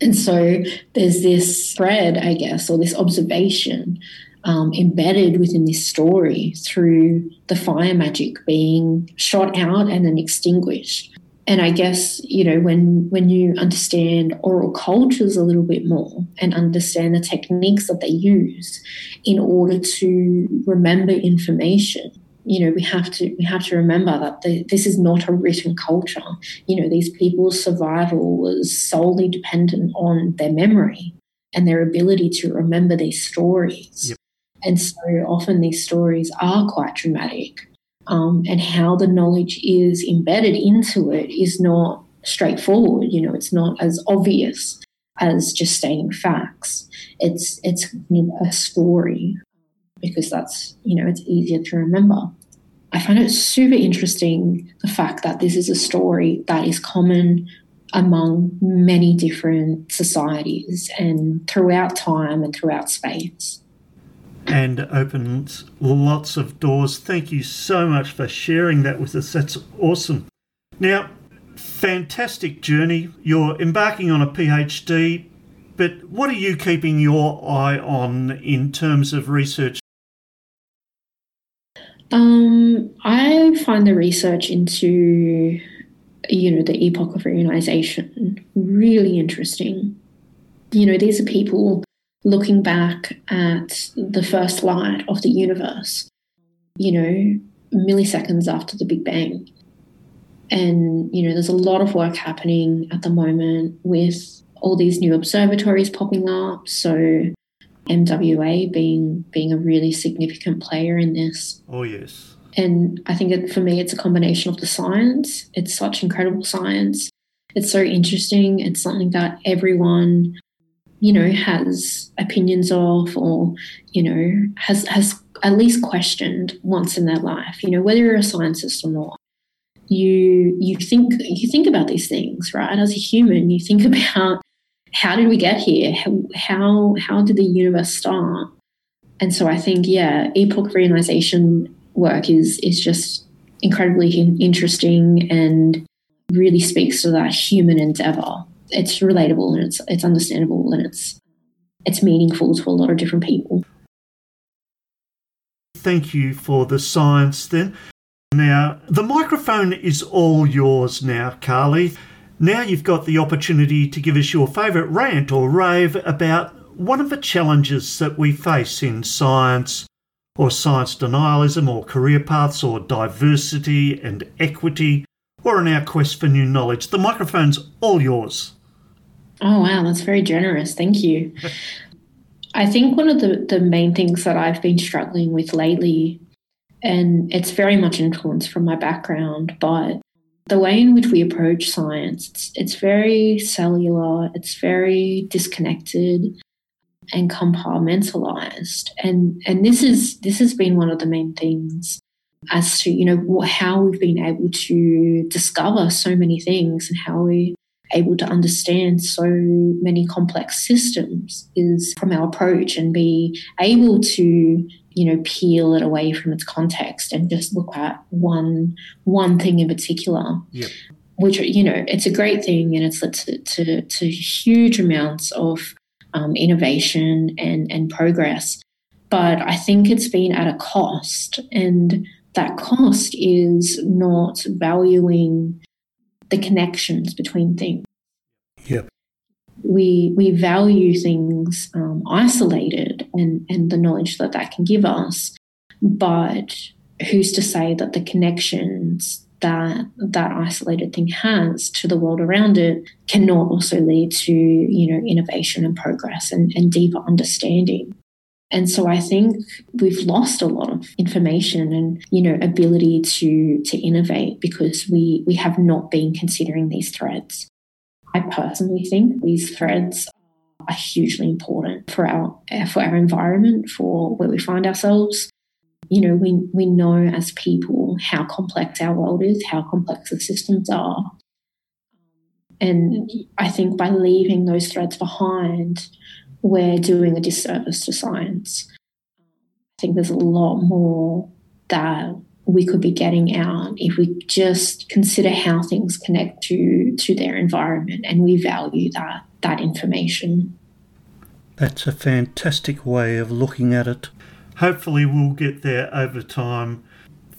And so there's this thread, I guess, or this observation um, embedded within this story through the fire magic being shot out and then extinguished. And I guess you know when when you understand oral cultures a little bit more and understand the techniques that they use in order to remember information, you know we have to we have to remember that the, this is not a written culture. You know these people's survival was solely dependent on their memory and their ability to remember these stories. Yep. And so often these stories are quite dramatic um, and how the knowledge is embedded into it is not straightforward. You know, it's not as obvious as just stating facts. It's it's a story because that's you know it's easier to remember. I find it super interesting the fact that this is a story that is common among many different societies and throughout time and throughout space. And opens lots of doors. Thank you so much for sharing that with us. That's awesome. Now, fantastic journey. You're embarking on a PhD, but what are you keeping your eye on in terms of research? Um, I find the research into, you know, the epoch of reionization really interesting. You know, these are people looking back at the first light of the universe, you know, milliseconds after the Big Bang. And, you know, there's a lot of work happening at the moment with all these new observatories popping up. So, MWA being being a really significant player in this. Oh, yes. And I think it, for me, it's a combination of the science. It's such incredible science. It's so interesting. It's something that everyone, you know, has opinions of, or you know, has has at least questioned once in their life. You know, whether you're a scientist or not, you you think you think about these things, right? As a human, you think <laughs> about how did we get here? How how, how did the universe start? And so I think, yeah, epoch reionization work is is just incredibly interesting and really speaks to that human endeavor. It's relatable and it's it's understandable and it's it's meaningful to a lot of different people. Thank you for the science then. Now, the microphone is all yours now, Karlie. Now you've got the opportunity to give us your favourite rant or rave about one of the challenges that we face in science, or science denialism, or career paths, or diversity and equity, or in our quest for new knowledge. The microphone's all yours. Oh wow, that's very generous. Thank you. <laughs> I think one of the, the main things that I've been struggling with lately, and it's very much influenced from my background, but the way in which we approach science, it's, it's very cellular, it's very disconnected and compartmentalized. And and this is this has been one of the main things as to you know how we've been able to discover so many things and how we able to understand so many complex systems is from our approach and be able to you know peel it away from its context and just look at one one thing in particular Yep. which you know it's a great thing and it's led to, to, to huge amounts of um, innovation and, and progress. But I think it's been at a cost, and that cost is not valuing the connections between things. Yep. We we value things um, isolated and and the knowledge that that can give us, but who's to say that the connections that that isolated thing has to the world around it cannot also lead to you know innovation and progress and, and deeper understanding and so i think we've lost a lot of information and you know ability to to innovate because we we have not been considering these threads i personally think these threads are hugely important for our for our environment for where we find ourselves you know, we, we know as people how complex our world is, how complex the systems are. And I think by leaving those threads behind, we're doing a disservice to science. I think there's a lot more that we could be getting out if we just consider how things connect to to their environment and we value that that information. That's a fantastic way of looking at it. Hopefully, we'll get there over time.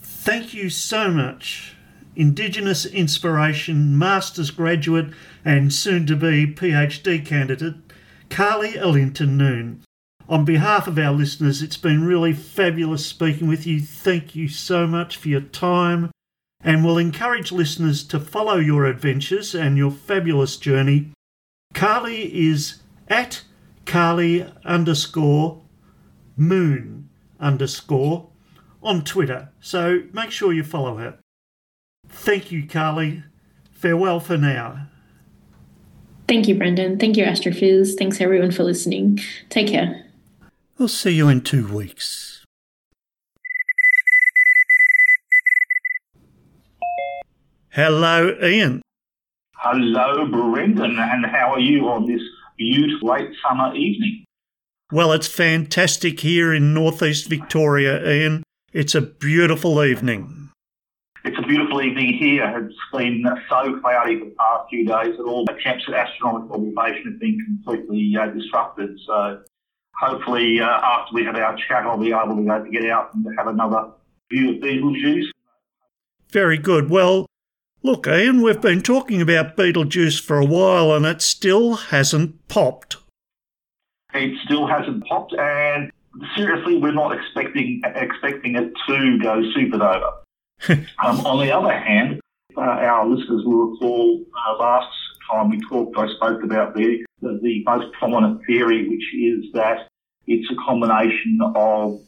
Thank you so much, Indigenous Inspiration Master's graduate and soon to be PhD candidate, Karlie Alinta Noon. On behalf of our listeners, it's been really fabulous speaking with you. Thank you so much for your time, and we'll encourage listeners to follow your adventures and your fabulous journey. Karlie is at Karlie underscore moon underscore on Twitter, so make sure you follow her. Thank you, Karlie. Farewell for now. Thank you, Brendan. Thank you, Astrophiz. Thanks, everyone, for listening. Take care. We'll see you in two weeks. Hello, Ian. Hello, Brendan, and how are you on this beautiful late summer evening? Well, it's fantastic here in northeast Victoria, Ian. It's a beautiful evening. It's a beautiful evening here. It's been so cloudy for the past few days that all attempts at astronomical observation have been completely uh, disrupted. So hopefully, uh, after we have our chat, I'll be able to, uh, to get out and have another view of Betelgeuse. Very good. Well, look, Ian, we've been talking about Betelgeuse for a while and it still hasn't popped. It still hasn't popped, and seriously, we're not expecting expecting it to go supernova. <laughs> um, on the other hand, uh, our listeners will recall uh, last time we talked, I spoke about the, the, the most prominent theory, which is that it's a combination of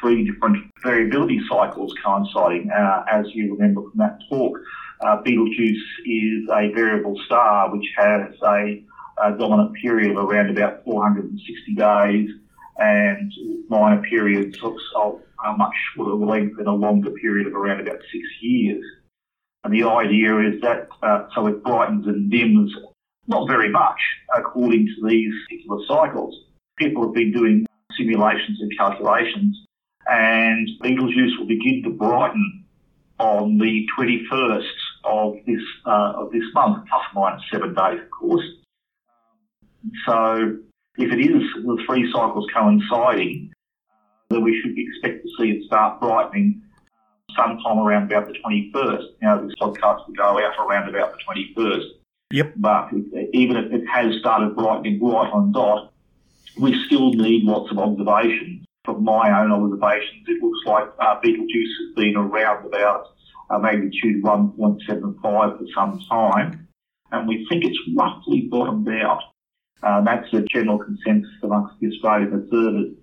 three different variability cycles coinciding. Uh, as you remember from that talk, uh, Betelgeuse is a variable star which has a a dominant period of around about 460 days and minor periods of, of uh, much shorter length and a longer period of around about six years. And the idea is that uh, so it brightens and dims not very much according to these particular cycles. People have been doing simulations and calculations, and Betelgeuse will begin to brighten on the 21st of this uh, of this month, minus seven days, of course. So if it is the three cycles coinciding, then we should expect to see it start brightening uh, sometime around about the 21st. Now, this podcast will go out around about the 21st. Yep. But even if it has started brightening right on dot, we still need lots of observations. From my own observations, it looks like uh, Betelgeuse has been around about uh, magnitude 1.75 for some time, and we think it's roughly bottomed out uh, that's the general consensus amongst the Australian observers.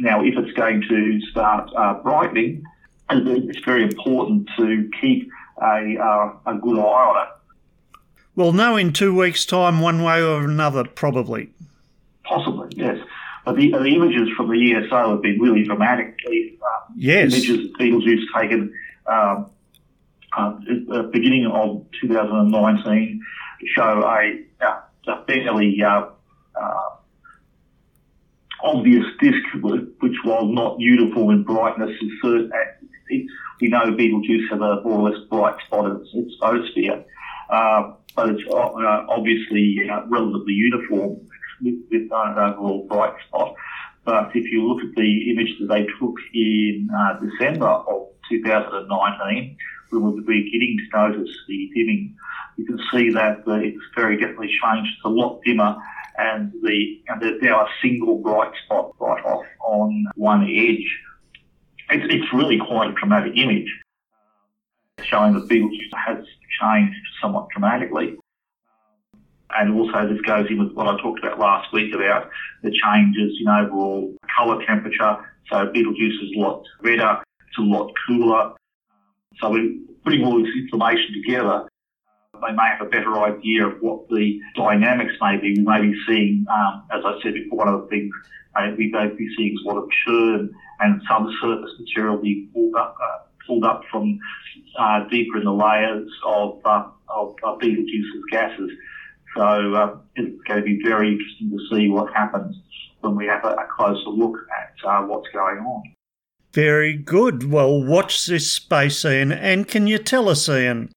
Now, if it's going to start uh, brightening, it's very important to keep a, uh, a good eye on it. We'll know in two weeks' time, one way or another, probably. Possibly, yes. But the, the images from the ESO have been really dramatic. Um, yes. Images Betelgeuse taken um, uh, at the beginning of 2019 show a a fairly uh, uh, obvious disk, which while not uniform in brightness, is certain, we know Betelgeuse have a more or less bright spot in its, its photosphere, uh, but it's uh, obviously uh, relatively uniform with, with an overall bright spot. But if you look at the image that they took in uh, December of 2019, we were beginning to notice the dimming. You can see that uh, it's very definitely changed. It's a lot dimmer, and the and single bright spot right off on one edge. It's, it's really quite a dramatic image, showing that Betelgeuse has changed somewhat dramatically. And also this goes in with what I talked about last week about the changes in overall colour temperature. So Betelgeuse is a lot redder, it's a lot cooler. So we're putting all this information together. They may have a better idea of what the dynamics may be. We may be seeing, um, as I said before, one of the things uh, we may be seeing is a lot of churn and some surface material being pulled up, uh, pulled up from uh, deeper in the layers of, uh, of, of Betelgeuse's gases. So uh, it's going to be very interesting to see what happens when we have a, a closer look at uh, what's going on. Very good. Well, watch this space, Ian. And can you tell us, Ian,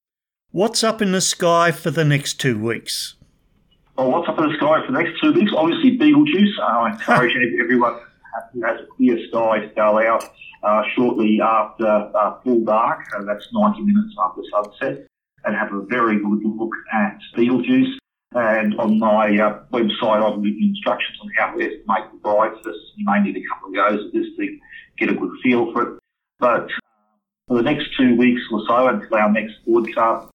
what's up in the sky for the next two weeks? Well, what's up in the sky for the next two weeks? Obviously, Betelgeuse. Uh, I encourage <laughs> everyone who has a clear sky to go out uh, shortly after uh, full dark, and that's 90 minutes after sunset, and have a very good look at Betelgeuse. And on my uh, website, I've written instructions on how to estimate the brightness. You may need a couple of goes at this to get a good feel for it. But for the next two weeks or so until our next broadcast,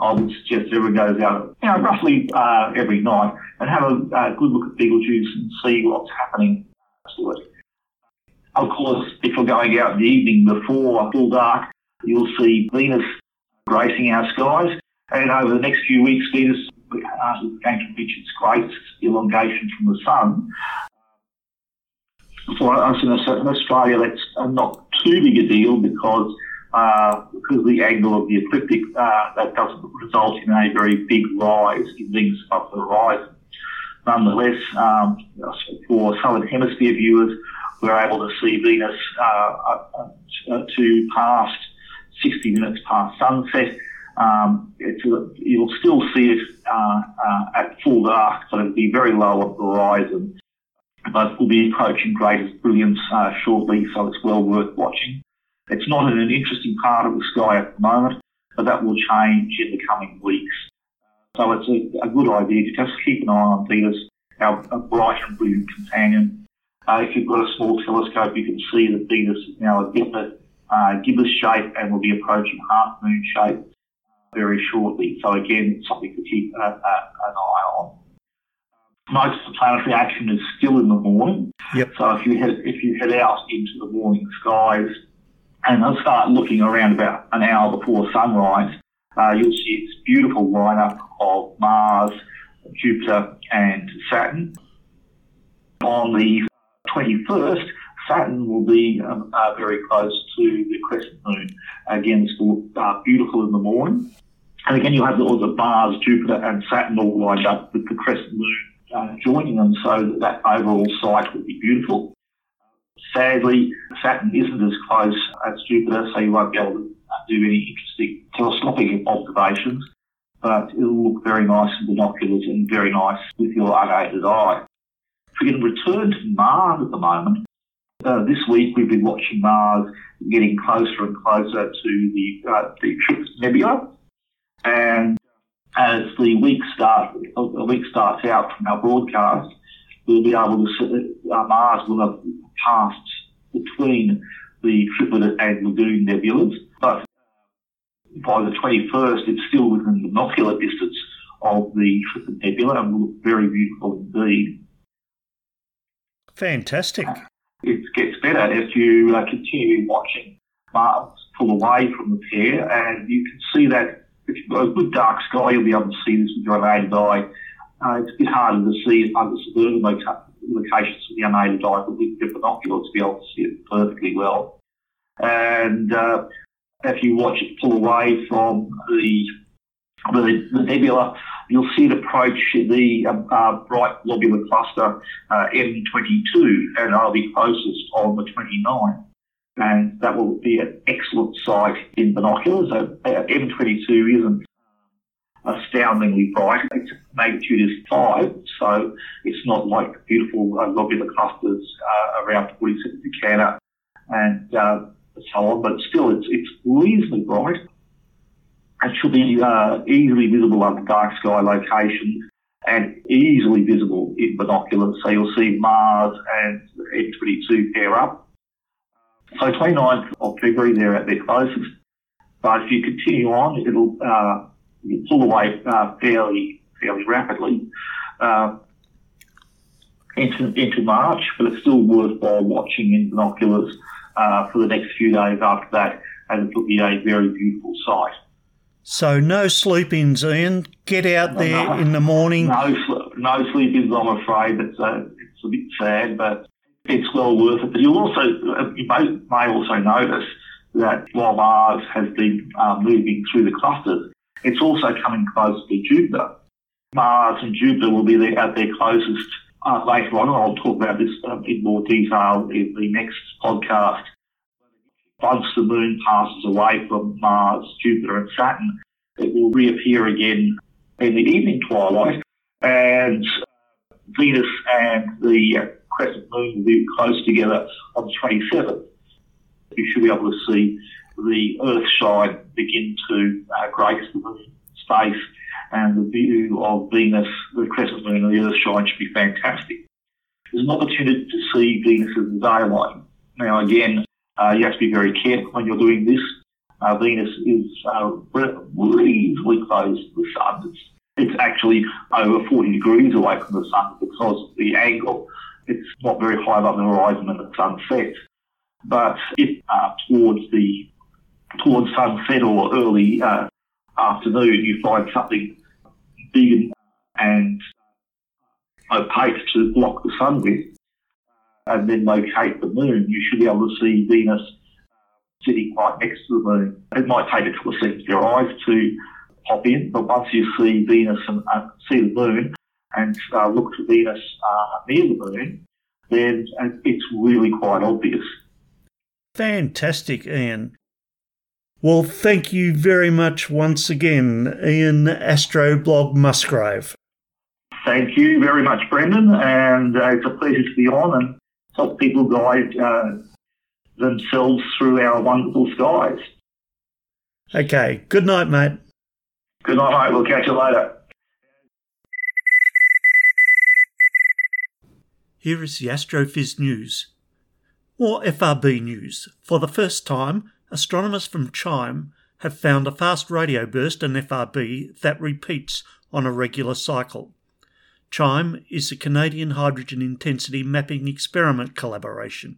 I would suggest everyone goes out, you know, roughly uh, every night and have a, a, good look at Betelgeuse and see what's happening it. Of course, if you're going out in the evening before full dark, you'll see Venus gracing our skies. And over the next few weeks, Venus uh, is going to reach its greatest elongation from the sun. For us in Australia, that's not too big a deal because uh, because the angle of the ecliptic, uh, that doesn't result in a very big rise in Venus above the horizon. Nonetheless, um, for Southern Hemisphere viewers, we're able to see Venus uh, uh to past 60 minutes past sunset. Um, you'll still see it uh, uh, at full dark, but it'll be very low on the horizon. But we'll be approaching greatest brilliance shortly, so it's well worth watching. It's not in an interesting part of the sky at the moment, but that will change in the coming weeks. So it's a, a good idea to just keep an eye on Venus, our bright and brilliant companion. Uh, if you've got a small telescope, you can see that Venus is now a gibbous, uh, gibbous shape and will be approaching half moon shape very shortly. So again, something to keep uh, uh, an eye on. Most of the planetary action is still in the morning. Yep. So if you head if you head out into the morning skies, and they'll start looking around about an hour before sunrise. Uh, you'll see this beautiful lineup of Mars, Jupiter, and Saturn. On the 21st, Saturn will be um, uh, very close to the crescent moon. Again, it's uh, beautiful in the morning. And again, you'll have all the Mars, Jupiter, and Saturn all lined up with the crescent moon uh, joining them so that that overall sight will be beautiful. Sadly, Saturn isn't as close as Jupiter, so you won't be able to do any interesting telescopic observations, but it'll look very nice in binoculars and very nice with your unaided eye. If we can return to Mars at the moment, uh, this week we've been watching Mars getting closer and closer to the, uh, the Trifid Nebula, and as the week start, the week starts out from our broadcast, we'll be able to see, uh, Mars will have passed between the Trifid and Lagoon nebulas, but by the 21st, it's still within the binocular distance of the Trifid Nebula and will look very beautiful indeed. Fantastic. It gets better as you uh, continue watching Mars pull away from the pair, and you can see that if you've got a good dark sky, you'll be able to see this with your unaided eye. Uh, it's a bit harder to see under suburban locations with the unaided eye, but with your binoculars to be able to see it perfectly well. And uh, if you watch it pull away from the the, the nebula, you'll see it approach the uh, uh, bright globular cluster uh, M22, and it'll be closest on the 29th. and that will be an excellent sight in binoculars. Uh, M22 isn't astoundingly bright. Its magnitude is 5, so it's not like beautiful uh, globular clusters uh, around 47 Tucana and uh, so on, but still it's, it's reasonably bright It should be uh, easily visible under dark sky location and easily visible in binoculars. So you'll see Mars and M22 pair up. So 29th of February, they're at their closest. But if you continue on, it'll uh, pull away uh, fairly fairly rapidly uh, into into March. But it's still worthwhile watching in binoculars uh, for the next few days after that, and it'll be a very beautiful sight. So no sleep-ins, Ian. Get out there No. in the morning. No, no sleep-ins, I'm afraid. It's a, it's a bit sad, but it's well worth it. But you'll also, uh, you may, may also notice that while Mars has been uh, moving through the clusters, it's also coming close to Jupiter. Mars and Jupiter will be there at their closest uh, later on, I'll talk about this um, in more detail in the next podcast. Once the moon passes away from Mars, Jupiter, and Saturn, it will reappear again in the evening twilight, and uh, Venus and the uh, crescent moon will be close together on the 27th. You should be able to see the Earth shine begin to uh, grace the moon space, and the view of Venus, the crescent moon, and the Earth shine should be fantastic. There's an opportunity to see Venus as the daylight. Now, again, uh, you have to be very careful when you're doing this. Uh, Venus is uh, re- reasonably close to the Sun. It's, it's actually over 40 degrees away from the Sun because of the angle. It's not very high above the horizon when the Sun sets. But if uh, towards the towards sunset or early uh, afternoon you find something big and opaque to block the sun with, and then locate the moon, you should be able to see Venus sitting right next to the moon. It might take a couple of seconds for your eyes to pop in, but once you see Venus and uh, see the moon and uh, look to Venus uh, near the moon, then uh, it's really quite obvious. Fantastic, Ian. Well, thank you very much once again, Ian Astroblog Musgrave. Thank you very much, Brendan, and uh, it's a pleasure to be on and help people guide uh, themselves through our wonderful skies. Okay, good night, mate. Good night, mate. We'll catch you later. Here is the Astrophiz news. More FRB news. For the first time, astronomers from CHIME have found a fast radio burst in FRB that repeats on a regular cycle. CHIME is a Canadian Hydrogen Intensity Mapping Experiment collaboration.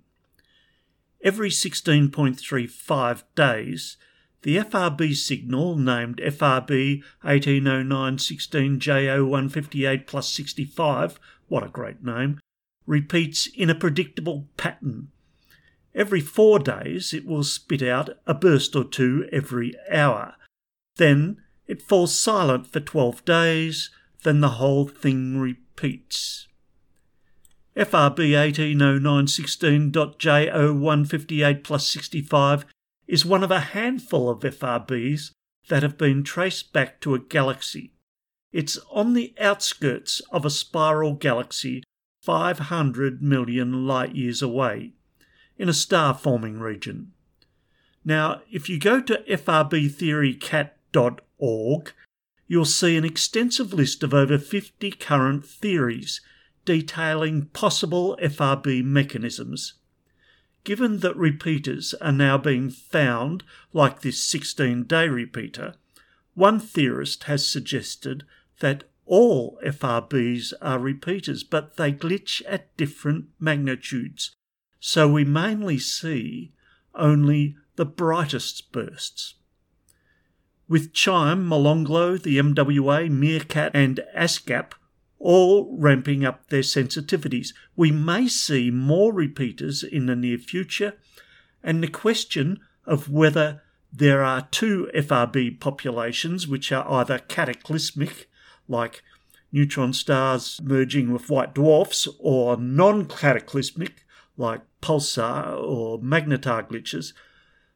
Every 16.35 days, the FRB signal, named FRB 180916JO158 plus 65, what a great name, repeats in a predictable pattern. Every four days, it will spit out a burst or two every hour. Then it falls silent for 12 days, then the whole thing repeats. FRB 180916.JO158 plus 65 is one of a handful of FRBs that have been traced back to a galaxy. It's on the outskirts of a spiral galaxy 500 million light years away, in a star forming region. Now, if you go to frbtheorycat.org, you'll see an extensive list of over 50 current theories detailing possible FRB mechanisms. Given that repeaters are now being found, like this 16 day repeater, one theorist has suggested that all FRBs are repeaters, but they glitch at different magnitudes, so we mainly see only the brightest bursts. With Chime, Molonglo, the MWA, Meerkat, and ASKAP all ramping up their sensitivities, we may see more repeaters in the near future, and the question of whether there are two FRB populations which are either cataclysmic, like neutron stars merging with white dwarfs, or non cataclysmic, like pulsar or magnetar glitches,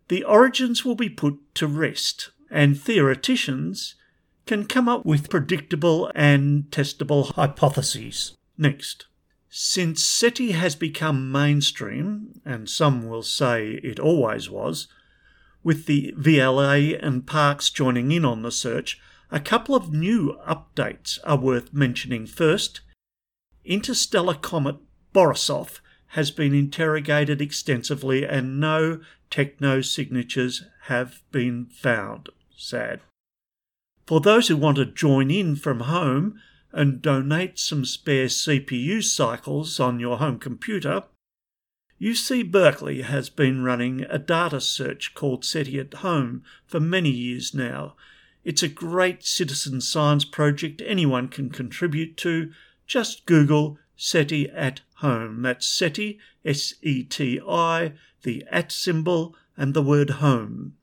the origins will be put to rest, and theoreticians can come up with predictable and testable hypotheses. Next. Since SETI has become mainstream, and some will say it always was, with the VLA and Parkes joining in on the search, a couple of new updates are worth mentioning. First, interstellar comet Borisov has been interrogated extensively and no techno signatures have been found. Sad. For those who want to join in from home and donate some spare CPU cycles on your home computer, UC Berkeley has been running a data search called SETI at Home for many years now. It's a great citizen science project anyone can contribute to. Just Google SETI at Home. That's SETI, S E T I, the at symbol, and the word home.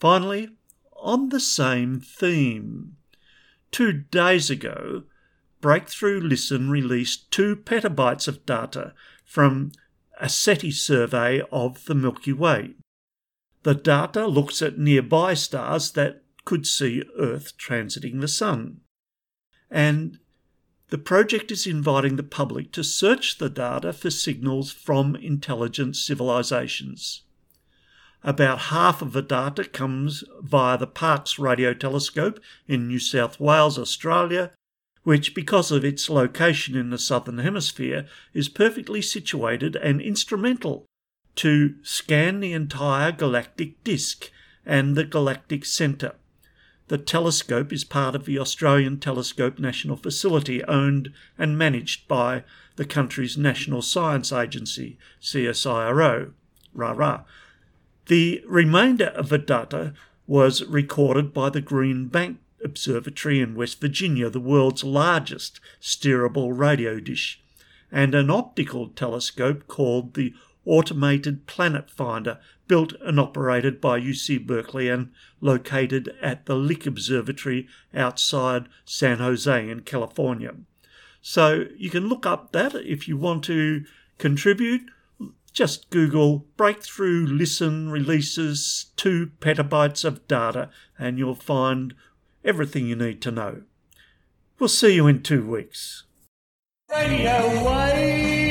Finally, on the same theme, two days ago, Breakthrough Listen released two petabytes of data from a SETI survey of the Milky Way. The data looks at nearby stars that could see Earth transiting the Sun. And the project is inviting the public to search the data for signals from intelligent civilizations. About half of the data comes via the Parkes Radio Telescope in New South Wales, Australia, which, because of its location in the Southern Hemisphere, is perfectly situated and instrumental to scan the entire galactic disk and the galactic centre. The telescope is part of the Australian Telescope National Facility, owned and managed by the country's National Science Agency, CSIRO. Rah rah. The remainder of the data was recorded by the Green Bank Observatory in West Virginia, the world's largest steerable radio dish, and an optical telescope called the Automated Planet Finder, built and operated by UC Berkeley and located at the Lick Observatory outside San Jose in California. So you can look up that if you want to contribute just Google Breakthrough Listen releases 2 petabytes of data and you'll find everything you need to know. We'll see you in two weeks. Radio Wave.